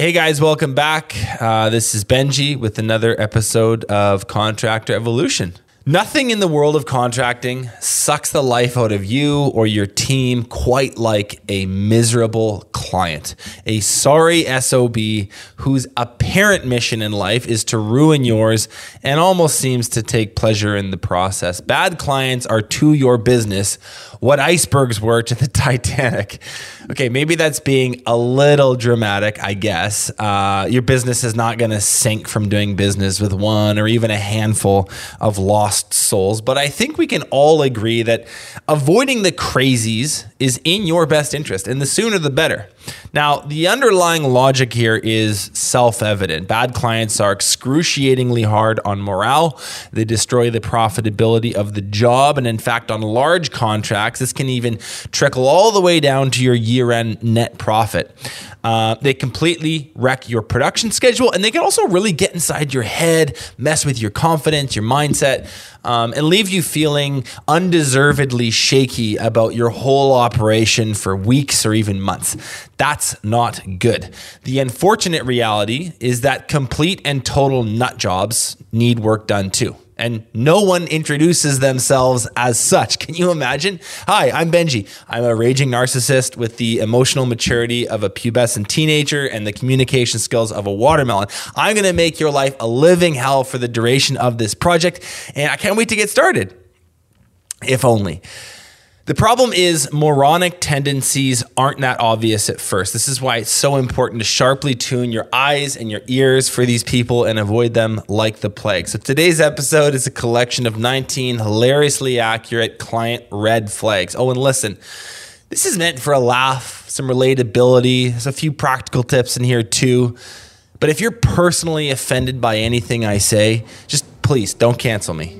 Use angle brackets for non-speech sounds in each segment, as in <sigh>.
Hey guys, welcome back. Uh, this is Benji with another episode of Contractor Evolution. Nothing in the world of contracting sucks the life out of you or your team quite like a miserable client. A sorry SOB whose apparent mission in life is to ruin yours and almost seems to take pleasure in the process. Bad clients are to your business what icebergs were to the <laughs> Titanic. Okay, maybe that's being a little dramatic, I guess. Uh, your business is not going to sink from doing business with one or even a handful of lost souls. But I think we can all agree that avoiding the crazies is in your best interest, and the sooner the better. Now, the underlying logic here is self evident. Bad clients are excruciatingly hard on morale, they destroy the profitability of the job. And in fact, on large contracts, this can even trickle all the way down to your year end net profit. Uh, they completely wreck your production schedule and they can also really get inside your head, mess with your confidence, your mindset, um, and leave you feeling undeservedly shaky about your whole operation for weeks or even months. That's not good. The unfortunate reality is that complete and total nut jobs need work done too and no one introduces themselves as such. Can you imagine? Hi, I'm Benji. I'm a raging narcissist with the emotional maturity of a pubescent teenager and the communication skills of a watermelon. I'm going to make your life a living hell for the duration of this project, and I can't wait to get started. If only. The problem is moronic tendencies aren't that obvious at first. This is why it's so important to sharply tune your eyes and your ears for these people and avoid them like the plague. So today's episode is a collection of 19 hilariously accurate client red flags. Oh, and listen, this is meant for a laugh, some relatability. There's a few practical tips in here too. But if you're personally offended by anything I say, just please don't cancel me.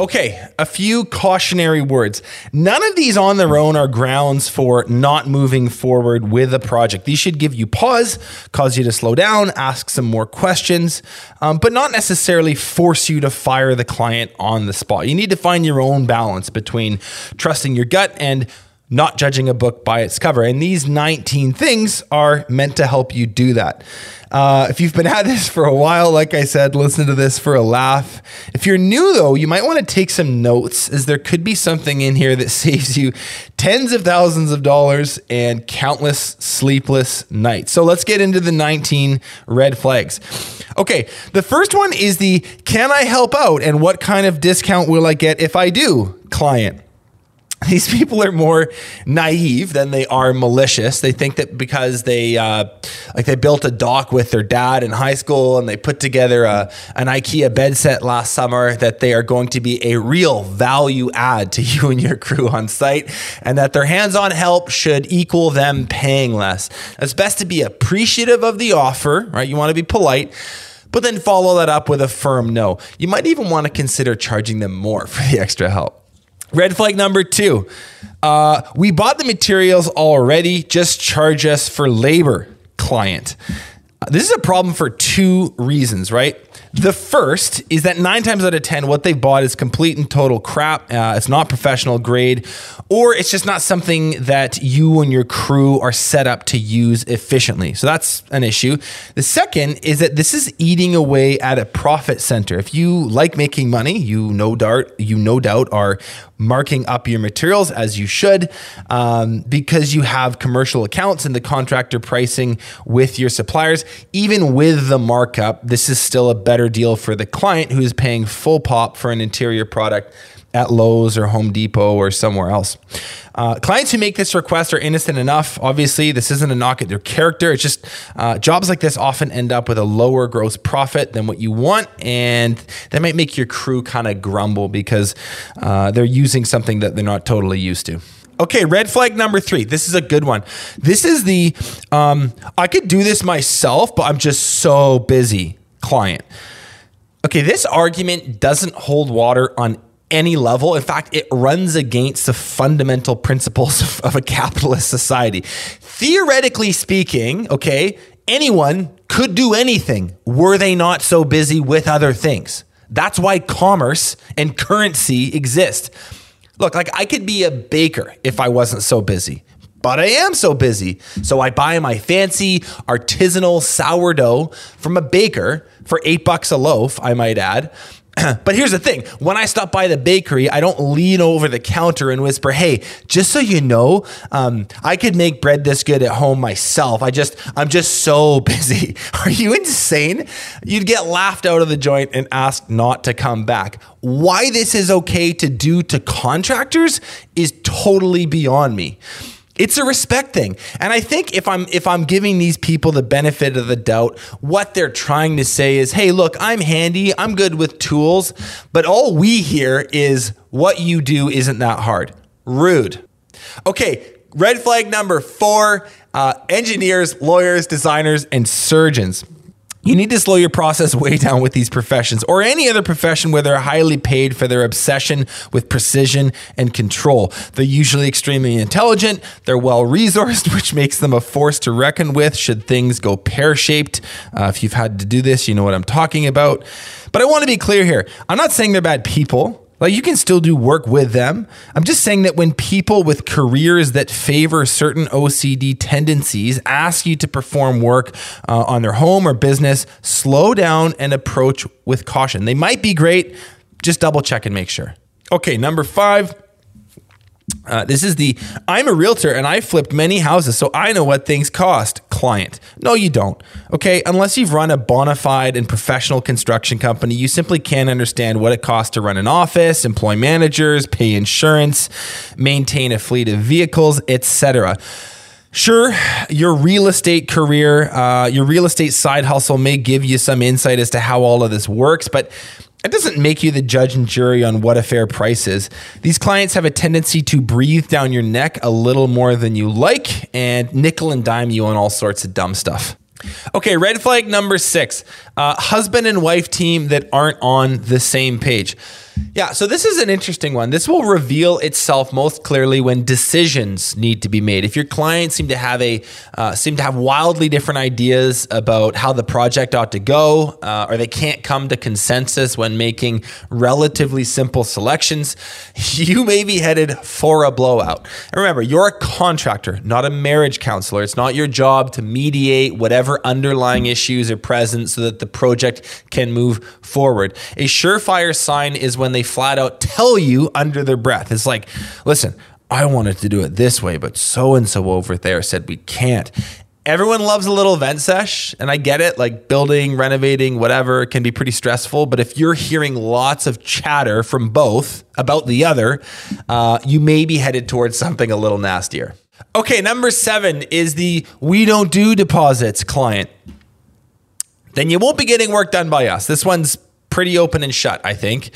Okay, a few cautionary words. None of these on their own are grounds for not moving forward with a project. These should give you pause, cause you to slow down, ask some more questions, um, but not necessarily force you to fire the client on the spot. You need to find your own balance between trusting your gut and not judging a book by its cover. And these 19 things are meant to help you do that. Uh, if you've been at this for a while, like I said, listen to this for a laugh. If you're new, though, you might want to take some notes, as there could be something in here that <laughs> saves you tens of thousands of dollars and countless sleepless nights. So let's get into the 19 red flags. Okay, the first one is the can I help out and what kind of discount will I get if I do client <laughs> these people are more naive than they are malicious. They think that because they uh, like they built a dock with their dad in high school and they put together a, an IKEA bed set last summer that they are going to be a real value add to <laughs> you and your crew on site, and that their hands-on help should equal them paying less. It's best to be appreciative of the offer, right? You want to be polite but then follow that up with a firm no. You might even want to consider charging them more <laughs> for the extra help. Red flag number two. Uh, we bought the materials already. Just charge us for labor, client. Uh, this is a problem for two reasons, right? The first is that nine times out of 10, what they bought is complete and total crap. Uh, it's not professional grade, or it's just not something that you and your crew are set up to use efficiently. So that's an issue. The second is that this is eating away at a profit center. If you like making money, you no doubt, you no doubt are marking up your materials as you should um, because you have commercial accounts and the contractor pricing with your suppliers. Even with the markup, this is still a better deal for the client who is paying full pop for an interior product at Lowe's or Home Depot or somewhere else. Uh, clients who make this request are innocent enough. Obviously, this isn't a knock at their character. It's just uh, jobs like this often end up with a lower gross profit than what you want, and that might make your crew kind of grumble because uh, they're using something that they're not totally used to. Okay, red flag number three. This is a good one. This is the um, I could do this myself, but I'm just so busy client. Okay, this argument doesn't hold water on any level. In fact, it runs against the fundamental principles <laughs> of a capitalist society. Theoretically speaking, okay, anyone could do anything were they not so busy with other things. That's why commerce and currency exist. Look, like I could be a baker if I wasn't so busy, but I am so busy. So I buy my fancy artisanal sourdough from a baker for eight bucks a loaf, I might add. <clears throat> but here's the thing when I stop by the bakery, I don't lean over the counter and whisper, Hey, just so you know, um, I could make bread this good at home myself. I just, I'm just so <laughs> busy. Are you insane? You'd get laughed out of the joint and asked not to come back. Why this is okay to do to contractors is totally beyond me. It's a respect thing. And I think if I'm if I'm giving these people the benefit of the doubt, what they're trying to say is, "Hey, look, I'm handy. I'm good with tools, but all we hear is what you do isn't that hard." Rude. Okay, red flag number 4, uh, engineers, lawyers, designers and surgeons. You need to slow your process <laughs> way down with these professions or any other profession where they're highly paid for their obsession with precision and control. They're usually extremely intelligent, they're well resourced, <laughs> which makes them a force to reckon with should things go pear shaped. Uh, if you've had to do this, you know what I'm talking about. But I want to be clear here I'm not saying they're bad people. Like you can still do work with them. I'm just saying that when people with careers that favor certain OCD tendencies ask you to perform work uh, on their home or business, slow down and approach with caution. They might be great, just double check and make sure. Okay, number five uh, this is the I'm a realtor and I flipped many houses, so I know what things cost. Client. No, you don't. Okay, unless you've run a bona fide and professional construction company, you simply can't understand what it costs to run an office, employ managers, pay insurance, maintain a fleet of vehicles, etc. Sure, your real estate career, uh, your real estate side hustle may give you some insight as to how all of this works, but it doesn't make you the judge and jury on what a fair price is. These clients have a tendency to breathe down your neck a little more than you like and nickel and dime you on all sorts of dumb stuff. Okay, red flag number six uh, husband and wife team that aren't on the same page. Yeah, so this is an interesting one. This will reveal itself most clearly when decisions need to be made. If your clients seem to have a uh, seem to have wildly different ideas about how the project ought to go, uh, or they can't come to consensus when making relatively simple selections, <laughs> you may be headed for a blowout. And remember, you're a contractor, not a marriage counselor. It's not your job to mediate whatever underlying issues are present so that the project can move forward. A surefire sign is when they flat out tell you under their breath. It's like, listen, I wanted to do it this way, but so and so over there said we can't. Everyone loves a little vent sesh, and I get it. Like building, renovating, whatever can be pretty stressful. But if you're hearing lots of chatter from both about the other, uh, you may be headed towards something a little nastier. Okay, number seven is the we don't do deposits client. Then you won't be getting work done by us. This one's pretty open and shut, I think.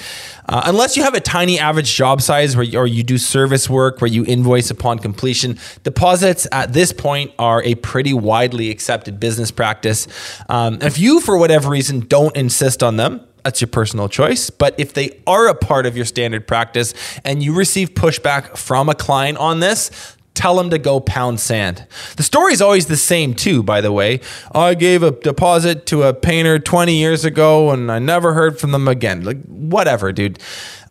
Uh, unless you have a tiny average job size where you, or you do service work where you invoice upon completion, deposits at this point are a pretty widely accepted business practice. Um, if you, for whatever reason, don't insist on them, that's your personal choice. But if they are a part of your standard practice and you receive pushback from a client on this, tell them to go pound sand. The story is always the same, too, by the way. I gave a deposit to a painter 20 years ago and I never heard from them again. Like, whatever, dude.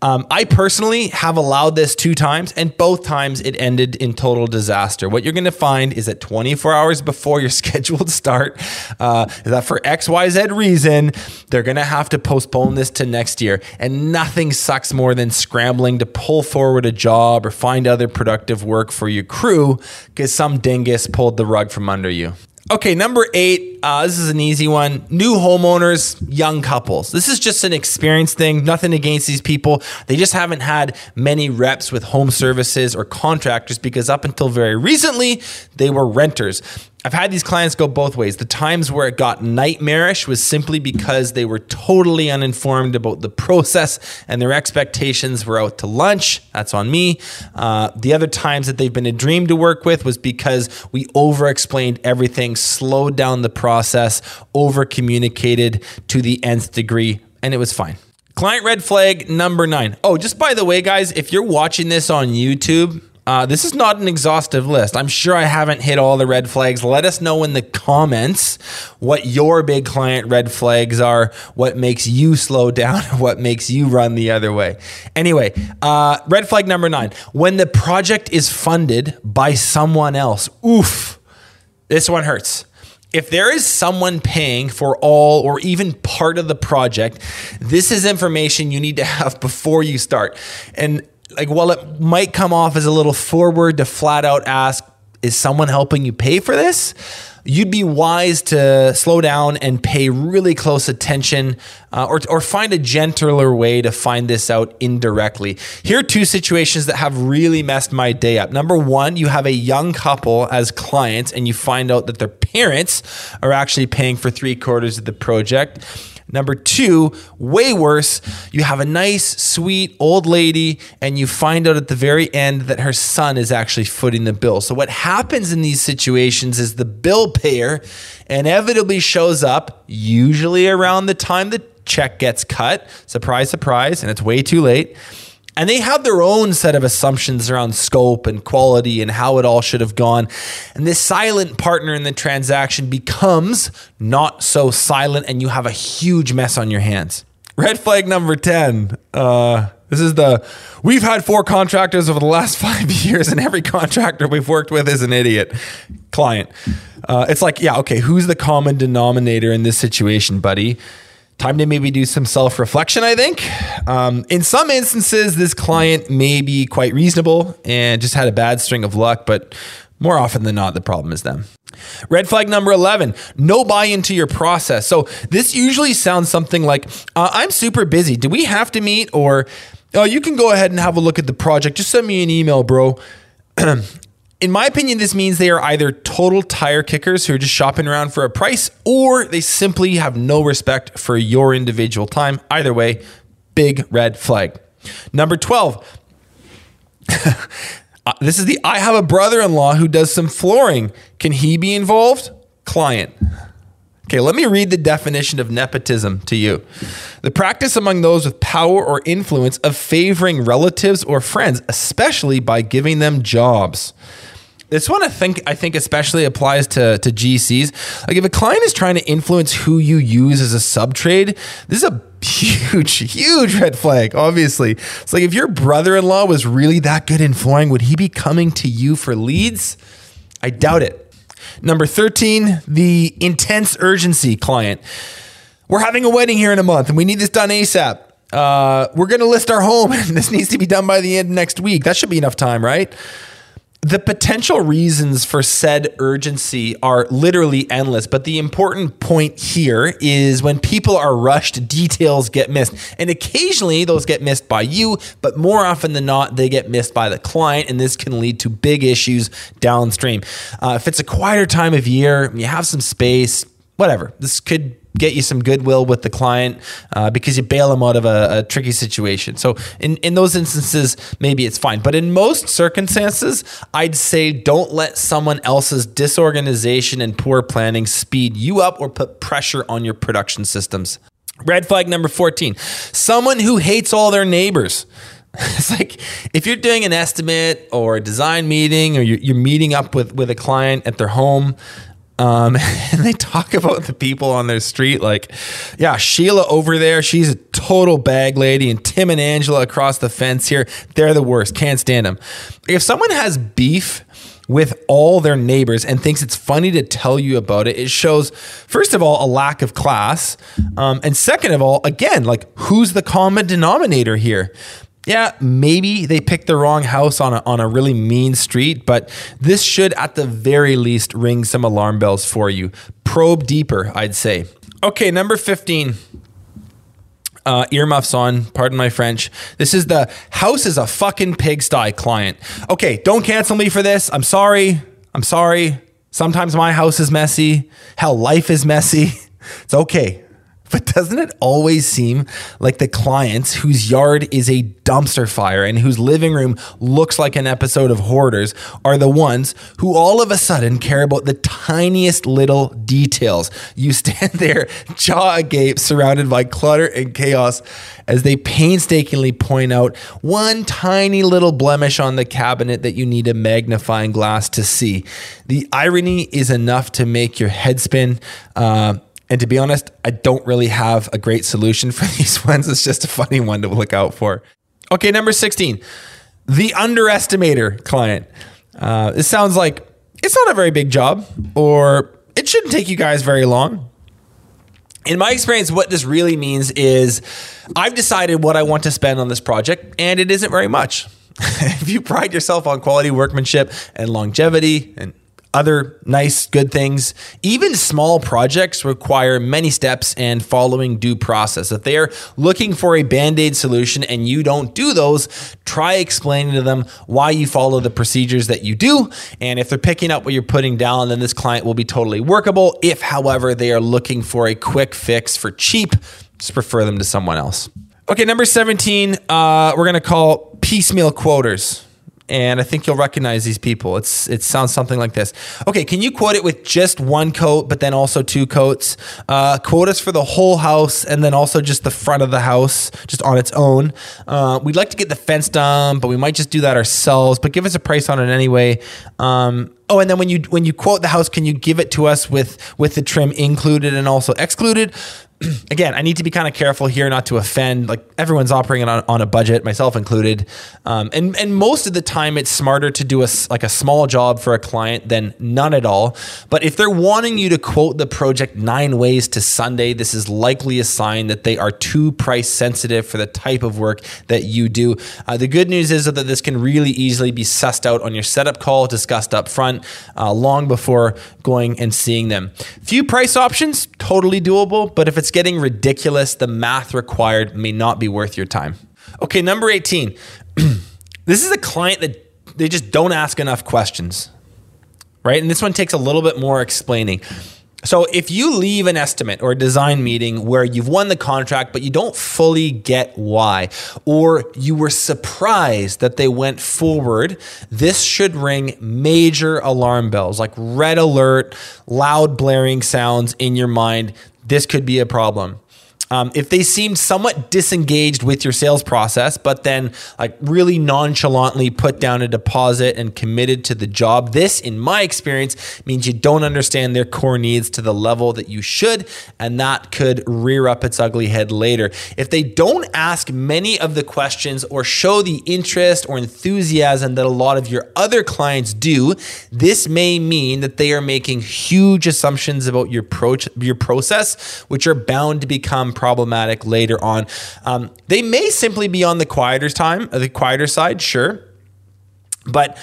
Um, I personally have allowed this two times, and both times it ended in total disaster. What you're going to find is that 24 hours before your <laughs> scheduled start, uh, that for XYZ reason, they're going to have to postpone this to next year. And nothing sucks more than scrambling to pull forward a job or find other productive work for your crew because some dingus pulled the rug from under you. Okay, number eight. Uh, this is an easy one. New homeowners, young couples. This is just an experience thing. Nothing against these people. They just haven't had many reps with home services or contractors because up until very recently, they were renters. I've had these clients go both ways. The times where it got nightmarish was simply because they were totally uninformed about the process and their expectations were out to lunch. That's on me. Uh, the other times that they've been a dream to work with was because we over explained everything, slowed down the process, over communicated to the nth degree and it was fine. Client red flag number nine. Oh, just by the way, guys, if you're watching this on YouTube, uh, this is not an exhaustive list. I'm sure I haven't hit all the red flags. Let us know in the comments what your big client red flags are, what makes you slow down, <laughs> what makes you run the other way. Anyway, uh, red flag number nine when the project is funded by someone else. Oof, this one hurts if there is someone paying for all or even part of the project, this is information you need to <laughs> have before you start. And like while it might come off as a little forward to flat out ask, is someone helping you pay for this? You'd be wise to slow down and pay really close attention uh, or, or find a gentler way to find this out indirectly. Here are two situations that have really messed my day up. Number one, you have a young couple as clients and you find out that their parents are actually paying for three quarters of the project. Number two, way worse, you have a nice, sweet old lady, and you find out at the very end that her son is actually footing the bill. So, what happens in these situations is the bill payer inevitably shows up, usually around the time the check gets cut. Surprise, surprise, and it's way too late. And they have their own set of assumptions around scope and quality and how it all should have gone. And this silent partner in the transaction becomes not so silent, and you have a huge mess on your hands. Red flag number 10. Uh, this is the we've had four contractors over the last <laughs> five years, and every contractor we've worked with is an idiot client. Uh, it's like, yeah, okay, who's the common denominator in this situation, buddy? Time to maybe do some self reflection, I think. Um, in some instances, this client may be quite reasonable and just had a bad string of luck, but more often than not, the problem is them. Red flag number 11, no buy into your process. So this usually sounds something like, uh, I'm super busy. Do we have to meet? Or, oh, you can go ahead and have a look at the project. Just send me an email, bro. <clears throat> in my opinion, this means they are either total tire kickers who are just shopping around for a price, or they simply have no respect for your individual time. Either way, big red flag. Number 12. <laughs> Uh, this is the I have a brother in law who does some flooring. Can he be involved? Client. Okay, let me read the definition of nepotism to you. The practice among those with power or influence of favoring relatives or friends, especially by giving them jobs. This one I think I think especially applies to, to GCs. Like if a client is trying to influence who you use as a sub trade, this is a huge, huge red flag, obviously. It's like if your brother-in-law was really that good in flooring, would he be coming to you for leads? I doubt it. Number 13, the intense urgency client. We're having a wedding here in a month and we need this done ASAP. Uh, we're going to list our home <laughs> and this needs to be done by the end of next week. That should be enough time, right? The potential reasons for said urgency are literally endless, but the important point here is when people are rushed, details get missed. And occasionally those get missed by you, but more often than not, they get missed by the client, and this can lead to big issues downstream. Uh, if it's a quieter time of year, you have some space, whatever, this could get you some goodwill with the client uh, because you bail them out of a, a, tricky situation. So in, in those instances, maybe it's fine. But in most circumstances, I'd say don't let someone else's disorganization and poor planning speed you up or put pressure on your production systems. Red flag number 14 someone who hates all their neighbors. <laughs> It's like if you're doing an estimate or a design meeting or you're, meeting up with, with a client at their home, um, <laughs> and they talk about the people on their street. Like, yeah, Sheila over there, she's a total bag lady. And Tim and Angela across the fence here, they're the worst. Can't stand them. If someone has beef with all their neighbors and thinks it's funny to tell you about it, it shows, first of all, a lack of class. Um, and second of all, again, like, who's the common denominator here? Yeah, maybe they picked the wrong house on a, on a really mean street, but this should at the very least ring some alarm bells for you. Probe deeper, I'd say. Okay, number 15. Uh, earmuffs on, pardon my French. This is the house is a fucking pigsty client. Okay, don't cancel me for this. I'm sorry. I'm sorry. Sometimes my house is messy. Hell, life is messy. <laughs> It's okay. But doesn't it always seem like the clients whose yard is a dumpster fire and whose living room looks like an episode of Hoarders are the ones who all of a sudden care about the tiniest little details? You stand <laughs> there, jaw agape, surrounded by clutter and chaos as they painstakingly point out one tiny little blemish on the cabinet that you need a magnifying glass to see. The irony is enough to make your head spin. Uh, and to be honest, I don't really have a great solution for <laughs> these ones. It's just a funny one to look out for. Okay, number 16, the underestimator client. Uh, this sounds like it's not a very big job, or it shouldn't take you guys very long. In my experience, what this really means is I've decided what I want to spend on this project, and it isn't very much. <laughs> if you pride yourself on quality workmanship and longevity and other nice, good things. Even small projects require many steps and following due process. If they are looking for a band aid solution and you don't do those, try explaining to them why you follow the procedures that you do. And if they're picking up what you're putting down, then this client will be totally workable. If, however, they are looking for a quick fix for cheap, just refer them to someone else. Okay, number 17, uh, we're to call piecemeal quoters and I think you'll recognize these people. It's it sounds something like this. Okay, can you quote it with just one coat, but then also two coats? Uh, quote us for the whole house, and then also just the front of the house, just on its own. Uh, we'd like to get the fence done, but we might just do that ourselves. But give us a price on it anyway. Um, oh, and then when you when you quote the house, can you give it to us with with the trim included and also excluded? <clears throat> again, I need to be kind of careful here not to offend. Like everyone's operating on, on a budget, myself included. Um, and and most of the time, it's smarter to do a like a small job for a client than none at all. But if they're wanting you to quote the project nine ways to Sunday, this is likely a sign that they are too price sensitive for the type of work that you do. Uh, the good news is that this can really easily be sussed out on your setup call, discussed up front, uh, long before going and seeing them. Few price options, totally doable. But if it's getting ridiculous, the math required may not be worth your time. Okay, number 18. <clears throat> this is a client that they just don't ask enough questions, right? And this one takes a little bit more explaining. So if you leave an estimate or a design meeting where you've won the contract, but you don't fully get why, or you were surprised that they went forward, this should ring major alarm bells like red alert, loud blaring sounds in your mind this could be a problem. Um, if they seemed somewhat disengaged with your sales process, but then like really nonchalantly put down a deposit and committed to the job, this, in my experience, means you don't understand their core needs to the level that you should, and that could rear up its ugly head later. If they don't ask many of the questions or show the interest or enthusiasm that a lot of your other clients do, this may mean that they are making huge assumptions about your pro- your process, which are bound to become problematic later on. Um, they may simply be on the quieter time, the quieter side, sure, but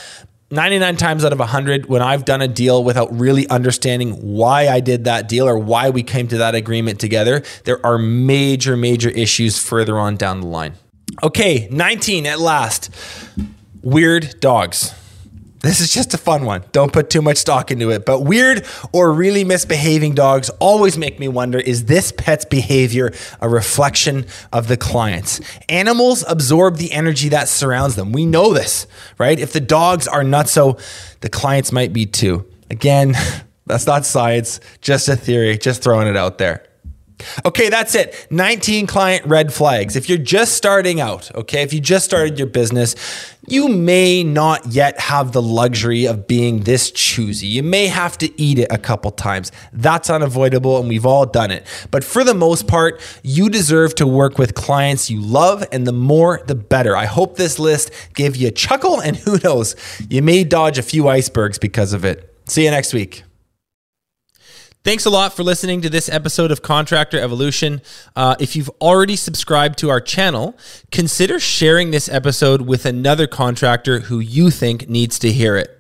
99 times out of 100 when I've done a deal without really understanding why I did that deal or why we came to that agreement together, there are major, major issues further on down the line. Okay, 19 at last. Weird dogs. This is just a fun one. Don't put too much stock into it. But weird or really misbehaving dogs always make me wonder is this pet's behavior a reflection of the client's? Animals absorb the energy that surrounds them. We know this, right? If the dogs are nuts, so the clients might be too. Again, <laughs> that's not science, just a theory, just throwing it out there. Okay, that's it. 19 client red flags. If you're just starting out, okay, if you just started your business, you may not yet have the luxury of being this choosy. You may have to eat it a couple times. That's unavoidable, and we've all done it. But for the most part, you deserve to work with clients you love, and the more, the better. I hope this list gave you a chuckle, and who knows, you may dodge a few icebergs because of it. See you next week. Thanks a lot for listening to this episode of Contractor Evolution. Uh, if you've already subscribed to our channel, consider sharing this episode with another contractor who you think needs to hear it.